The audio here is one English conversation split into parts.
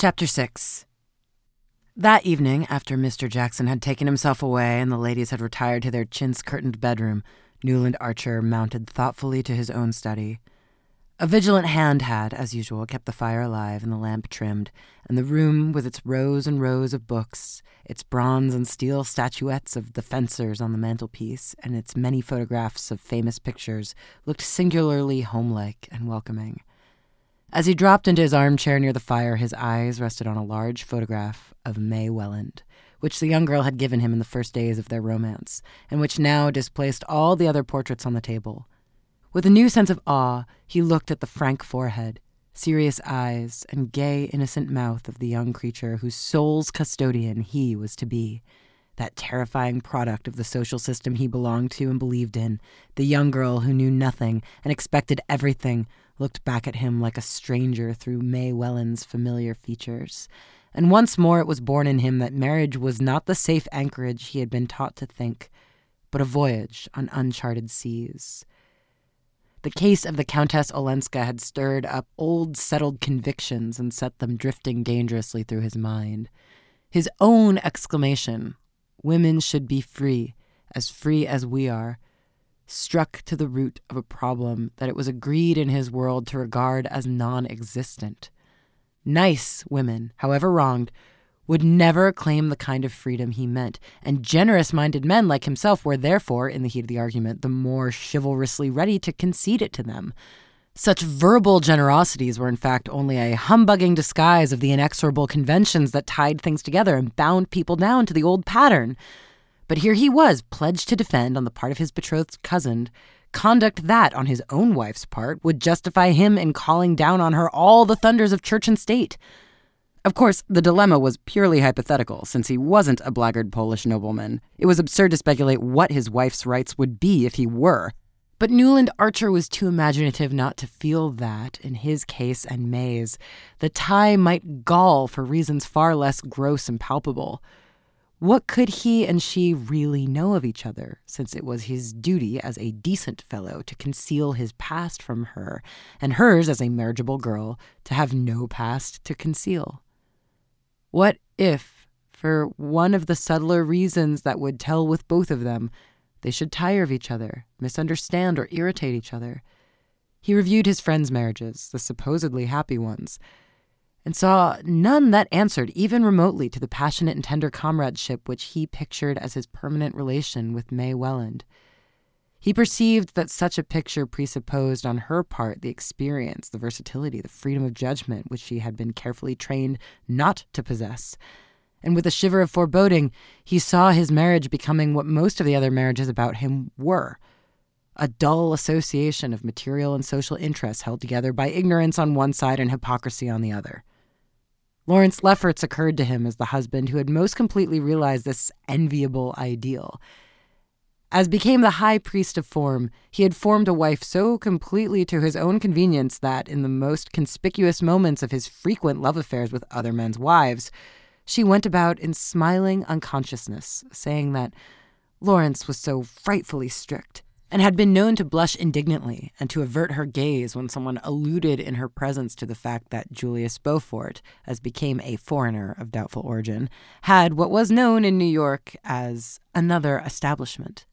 Chapter 6 That evening, after Mr. Jackson had taken himself away and the ladies had retired to their chintz curtained bedroom, Newland Archer mounted thoughtfully to his own study. A vigilant hand had, as usual, kept the fire alive and the lamp trimmed, and the room, with its rows and rows of books, its bronze and steel statuettes of the fencers on the mantelpiece, and its many photographs of famous pictures, looked singularly homelike and welcoming. As he dropped into his armchair near the fire, his eyes rested on a large photograph of May Welland, which the young girl had given him in the first days of their romance, and which now displaced all the other portraits on the table. With a new sense of awe, he looked at the frank forehead, serious eyes, and gay, innocent mouth of the young creature whose soul's custodian he was to be. That terrifying product of the social system he belonged to and believed in, the young girl who knew nothing and expected everything, looked back at him like a stranger through May Welland's familiar features. And once more it was born in him that marriage was not the safe anchorage he had been taught to think, but a voyage on uncharted seas. The case of the Countess Olenska had stirred up old settled convictions and set them drifting dangerously through his mind. His own exclamation, Women should be free, as free as we are, struck to the root of a problem that it was agreed in his world to regard as non existent. Nice women, however wronged, would never claim the kind of freedom he meant, and generous minded men like himself were therefore, in the heat of the argument, the more chivalrously ready to concede it to them. Such verbal generosities were, in fact, only a humbugging disguise of the inexorable conventions that tied things together and bound people down to the old pattern. But here he was, pledged to defend, on the part of his betrothed cousin, conduct that, on his own wife's part, would justify him in calling down on her all the thunders of church and state. Of course, the dilemma was purely hypothetical, since he wasn't a blackguard Polish nobleman. It was absurd to speculate what his wife's rights would be if he were. But Newland Archer was too imaginative not to feel that, in his case and May's, the tie might gall for reasons far less gross and palpable. What could he and she really know of each other, since it was his duty as a decent fellow to conceal his past from her, and hers as a marriageable girl to have no past to conceal? What if, for one of the subtler reasons that would tell with both of them, they should tire of each other, misunderstand, or irritate each other? He reviewed his friends' marriages, the supposedly happy ones and saw none that answered even remotely to the passionate and tender comradeship which he pictured as his permanent relation with May Welland. He perceived that such a picture presupposed on her part the experience, the versatility, the freedom of judgment which she had been carefully trained not to possess. And with a shiver of foreboding, he saw his marriage becoming what most of the other marriages about him were a dull association of material and social interests held together by ignorance on one side and hypocrisy on the other. Lawrence Lefferts occurred to him as the husband who had most completely realized this enviable ideal. As became the high priest of form, he had formed a wife so completely to his own convenience that, in the most conspicuous moments of his frequent love affairs with other men's wives, she went about in smiling unconsciousness, saying that Lawrence was so frightfully strict, and had been known to blush indignantly and to avert her gaze when someone alluded in her presence to the fact that Julius Beaufort, as became a foreigner of doubtful origin, had what was known in New York as another establishment.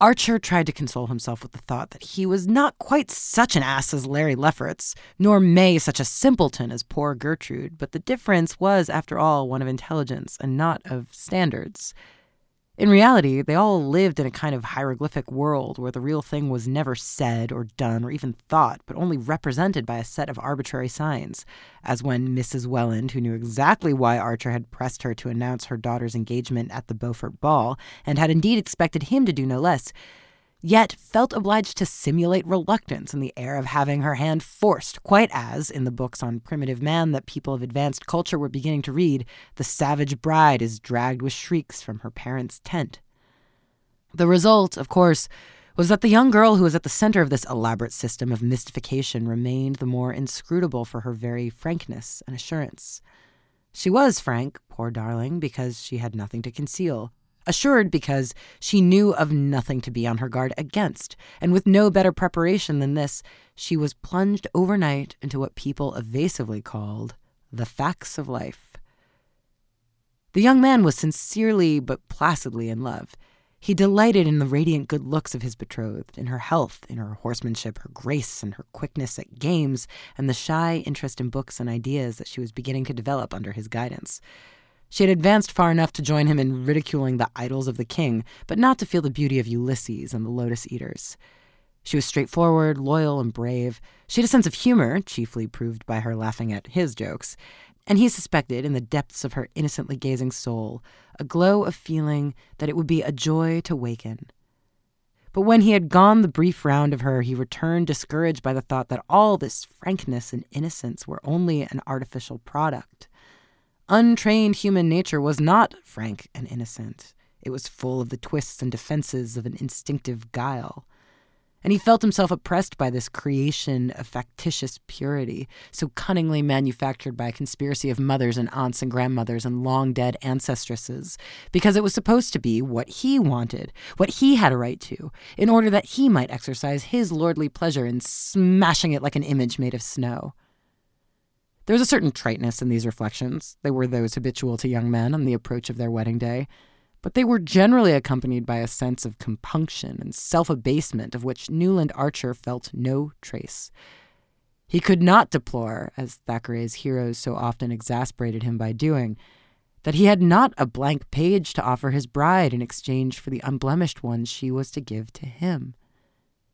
Archer tried to console himself with the thought that he was not quite such an ass as Larry Lefferts, nor May such a simpleton as poor Gertrude, but the difference was, after all, one of intelligence and not of standards. In reality, they all lived in a kind of hieroglyphic world where the real thing was never said or done or even thought, but only represented by a set of arbitrary signs, as when Mrs. Welland, who knew exactly why Archer had pressed her to announce her daughter's engagement at the Beaufort ball, and had indeed expected him to do no less, yet felt obliged to simulate reluctance in the air of having her hand forced, quite as, in the books on primitive man that people of advanced culture were beginning to read, the savage bride is dragged with shrieks from her parents' tent. The result, of course, was that the young girl who was at the center of this elaborate system of mystification remained the more inscrutable for her very frankness and assurance. She was frank, poor darling, because she had nothing to conceal assured because she knew of nothing to be on her guard against, and with no better preparation than this, she was plunged overnight into what people evasively called the facts of life. The young man was sincerely but placidly in love. He delighted in the radiant good looks of his betrothed, in her health, in her horsemanship, her grace, and her quickness at games, and the shy interest in books and ideas that she was beginning to develop under his guidance. She had advanced far enough to join him in ridiculing the Idylls of the King, but not to feel the beauty of Ulysses and the Lotus Eaters. She was straightforward, loyal, and brave. She had a sense of humor, chiefly proved by her laughing at his jokes, and he suspected, in the depths of her innocently gazing soul, a glow of feeling that it would be a joy to waken. But when he had gone the brief round of her, he returned discouraged by the thought that all this frankness and innocence were only an artificial product. Untrained human nature was not frank and innocent. It was full of the twists and defenses of an instinctive guile. And he felt himself oppressed by this creation of factitious purity, so cunningly manufactured by a conspiracy of mothers and aunts and grandmothers and long dead ancestresses, because it was supposed to be what he wanted, what he had a right to, in order that he might exercise his lordly pleasure in smashing it like an image made of snow. There was a certain triteness in these reflections. They were those habitual to young men on the approach of their wedding day, but they were generally accompanied by a sense of compunction and self abasement of which Newland Archer felt no trace. He could not deplore, as Thackeray's heroes so often exasperated him by doing, that he had not a blank page to offer his bride in exchange for the unblemished one she was to give to him.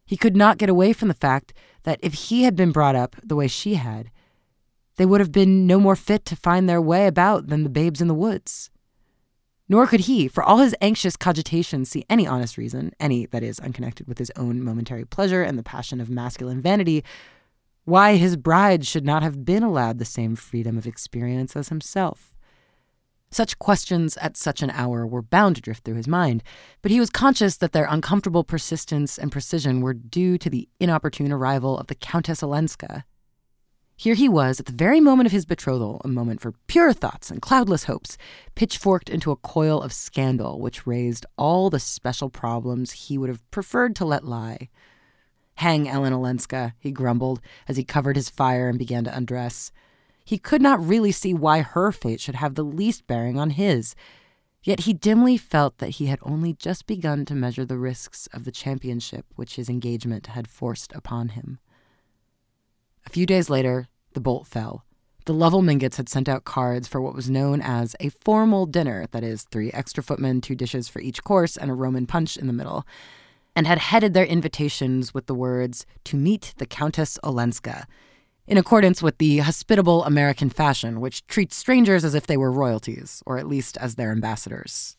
He could not get away from the fact that if he had been brought up the way she had, they would have been no more fit to find their way about than the babes in the woods. Nor could he, for all his anxious cogitations, see any honest reason, any that is unconnected with his own momentary pleasure and the passion of masculine vanity, why his bride should not have been allowed the same freedom of experience as himself. Such questions at such an hour were bound to drift through his mind, but he was conscious that their uncomfortable persistence and precision were due to the inopportune arrival of the Countess Olenska, here he was at the very moment of his betrothal, a moment for pure thoughts and cloudless hopes, pitchforked into a coil of scandal which raised all the special problems he would have preferred to let lie. Hang Ellen Olenska, he grumbled as he covered his fire and began to undress. He could not really see why her fate should have the least bearing on his. Yet he dimly felt that he had only just begun to measure the risks of the championship which his engagement had forced upon him. A few days later, the bolt fell. The Lovell Mingotts had sent out cards for what was known as a formal dinner that is, three extra footmen, two dishes for each course, and a Roman punch in the middle and had headed their invitations with the words, to meet the Countess Olenska, in accordance with the hospitable American fashion, which treats strangers as if they were royalties, or at least as their ambassadors.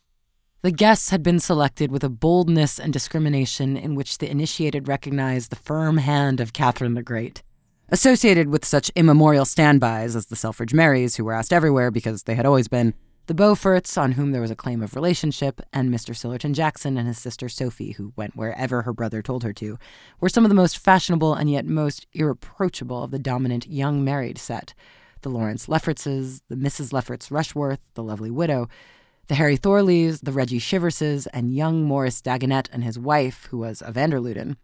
The guests had been selected with a boldness and discrimination in which the initiated recognized the firm hand of Catherine the Great. Associated with such immemorial standbys as the Selfridge Merrys, who were asked everywhere because they had always been, the Beauforts, on whom there was a claim of relationship, and Mr. Sillerton Jackson and his sister Sophie, who went wherever her brother told her to, were some of the most fashionable and yet most irreproachable of the dominant young married set. The Lawrence Leffertses, the Mrs. Lefferts Rushworth, the lovely widow, the Harry Thorleys, the Reggie Chiverses, and young Morris Dagonet and his wife, who was a van der Luyden.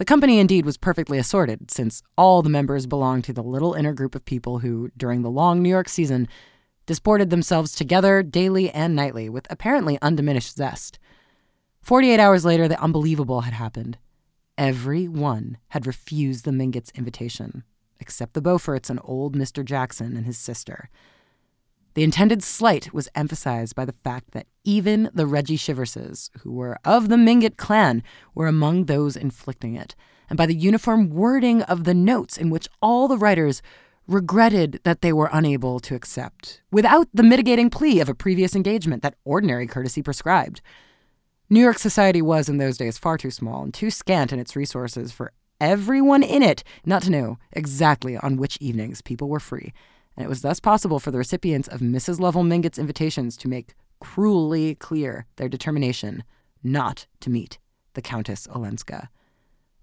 The company indeed was perfectly assorted, since all the members belonged to the little inner group of people who, during the long New York season, disported themselves together daily and nightly with apparently undiminished zest. Forty eight hours later, the unbelievable had happened. Every one had refused the Mingotts' invitation, except the Beauforts and old Mr. Jackson and his sister. The intended slight was emphasized by the fact that even the Reggie Chiverses, who were of the Mingott clan, were among those inflicting it, and by the uniform wording of the notes in which all the writers regretted that they were unable to accept, without the mitigating plea of a previous engagement that ordinary courtesy prescribed. New York society was in those days far too small and too scant in its resources for everyone in it not to know exactly on which evenings people were free. And it was thus possible for the recipients of Mrs. Lovell Mingott's invitations to make cruelly clear their determination not to meet the Countess Olenska.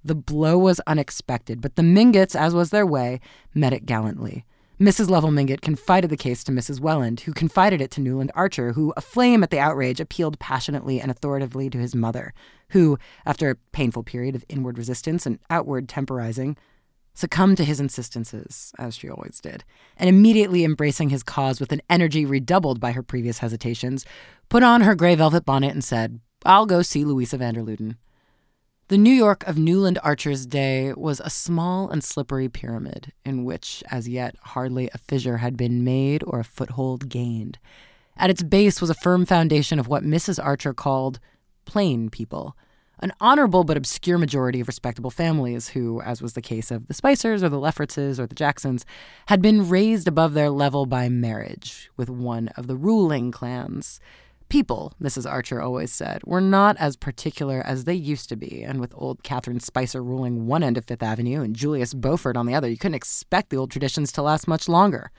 The blow was unexpected, but the Mingotts, as was their way, met it gallantly. Mrs. Lovell Mingott confided the case to Mrs. Welland, who confided it to Newland Archer, who, aflame at the outrage, appealed passionately and authoritatively to his mother, who, after a painful period of inward resistance and outward temporizing, succumbed to his insistences, as she always did, and immediately embracing his cause with an energy redoubled by her previous hesitations, put on her gray velvet bonnet and said, I'll go see Louisa van der Luyden. The New York of Newland Archer's day was a small and slippery pyramid in which, as yet, hardly a fissure had been made or a foothold gained. At its base was a firm foundation of what Mrs. Archer called plain people, an honorable but obscure majority of respectable families who, as was the case of the Spicers or the Leffertses or the Jacksons, had been raised above their level by marriage with one of the ruling clans. People, Mrs. Archer always said, were not as particular as they used to be, and with old Catherine Spicer ruling one end of Fifth Avenue and Julius Beaufort on the other, you couldn't expect the old traditions to last much longer.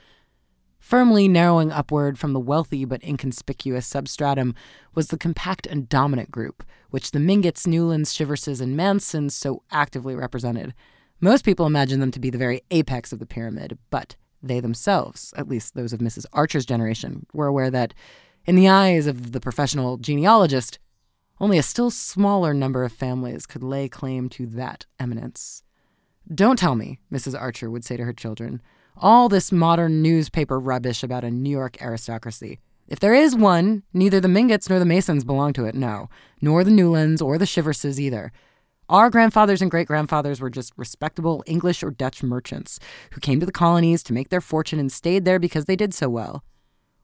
Firmly narrowing upward from the wealthy but inconspicuous substratum was the compact and dominant group, which the Mingotts, Newlands, Chiverses, and Mansons so actively represented. Most people imagine them to be the very apex of the pyramid, but they themselves, at least those of Mrs. Archer's generation, were aware that in the eyes of the professional genealogist, only a still smaller number of families could lay claim to that eminence. Don't tell me, Mrs. Archer would say to her children, all this modern newspaper rubbish about a New York aristocracy. If there is one, neither the Mingotts nor the Mansons belong to it, no, nor the Newlands or the Chiverses either. Our grandfathers and great grandfathers were just respectable English or Dutch merchants who came to the colonies to make their fortune and stayed there because they did so well.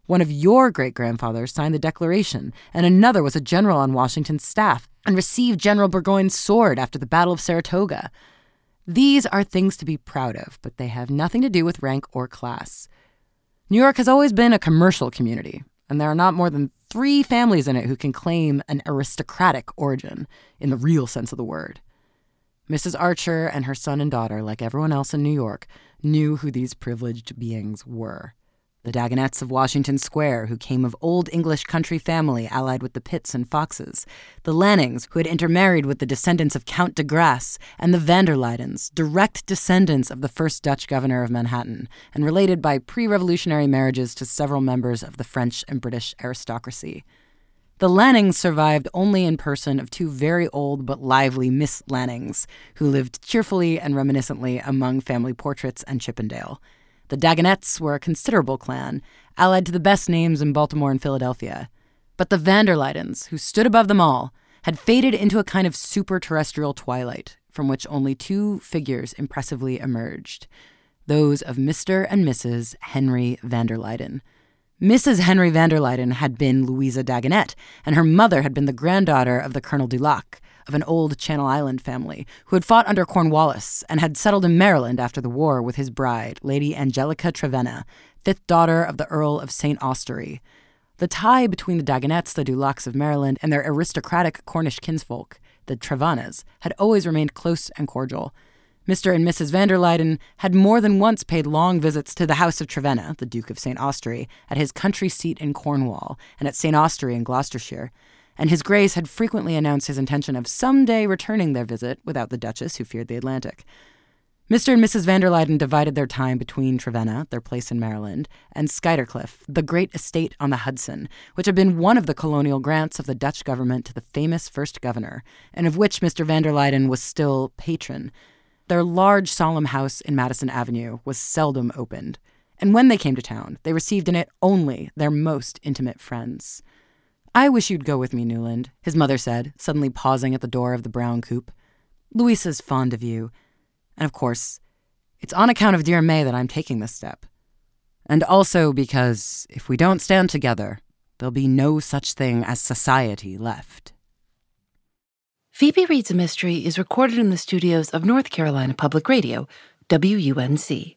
One of your great grandfathers signed the Declaration, and another was a general on Washington's staff and received General Burgoyne's sword after the Battle of Saratoga. These are things to be proud of, but they have nothing to do with rank or class. New York has always been a commercial community, and there are not more than three families in it who can claim an aristocratic origin in the real sense of the word. Mrs. Archer and her son and daughter, like everyone else in New York, knew who these privileged beings were the Dagonets of Washington Square, who came of old English country family allied with the Pitts and Foxes, the Lannings, who had intermarried with the descendants of Count de Grasse, and the van der Luydens, direct descendants of the first Dutch governor of Manhattan, and related by pre revolutionary marriages to several members of the French and British aristocracy. The Lannings survived only in person of two very old but lively Miss Lannings, who lived cheerfully and reminiscently among family portraits and Chippendale. The Dagonets were a considerable clan, allied to the best names in Baltimore and Philadelphia. But the van der Luydens, who stood above them all, had faded into a kind of super terrestrial twilight, from which only two figures impressively emerged those of Mr. and Mrs. Henry van der Luyden. Mrs. Henry van der Luyden had been Louisa Dagonet, and her mother had been the granddaughter of the Colonel du Lac, of an old Channel Island family who had fought under Cornwallis and had settled in Maryland after the war with his bride, Lady Angelica Trevenna, fifth daughter of the Earl of St. Austrey. The tie between the Dagonets, the du Lacs of Maryland, and their aristocratic Cornish kinsfolk, the Trevennas, had always remained close and cordial. Mr. and Mrs. van der Luyden had more than once paid long visits to the house of Trevenna, the Duke of St. Austrey, at his country seat in Cornwall and at St. Austrey in Gloucestershire, and His Grace had frequently announced his intention of some day returning their visit without the Duchess, who feared the Atlantic. Mr. and Mrs. van der Luyden divided their time between Trevenna, their place in Maryland, and Skuytercliff, the great estate on the Hudson, which had been one of the colonial grants of the Dutch government to the famous first governor, and of which Mr. van der Luyden was still patron. Their large, solemn house in Madison Avenue was seldom opened, and when they came to town, they received in it only their most intimate friends. I wish you'd go with me, Newland, his mother said, suddenly pausing at the door of the brown coupe. Louisa's fond of you. And of course, it's on account of dear May that I'm taking this step. And also because if we don't stand together, there'll be no such thing as society left. Phoebe Reads a Mystery is recorded in the studios of North Carolina Public Radio, WUNC.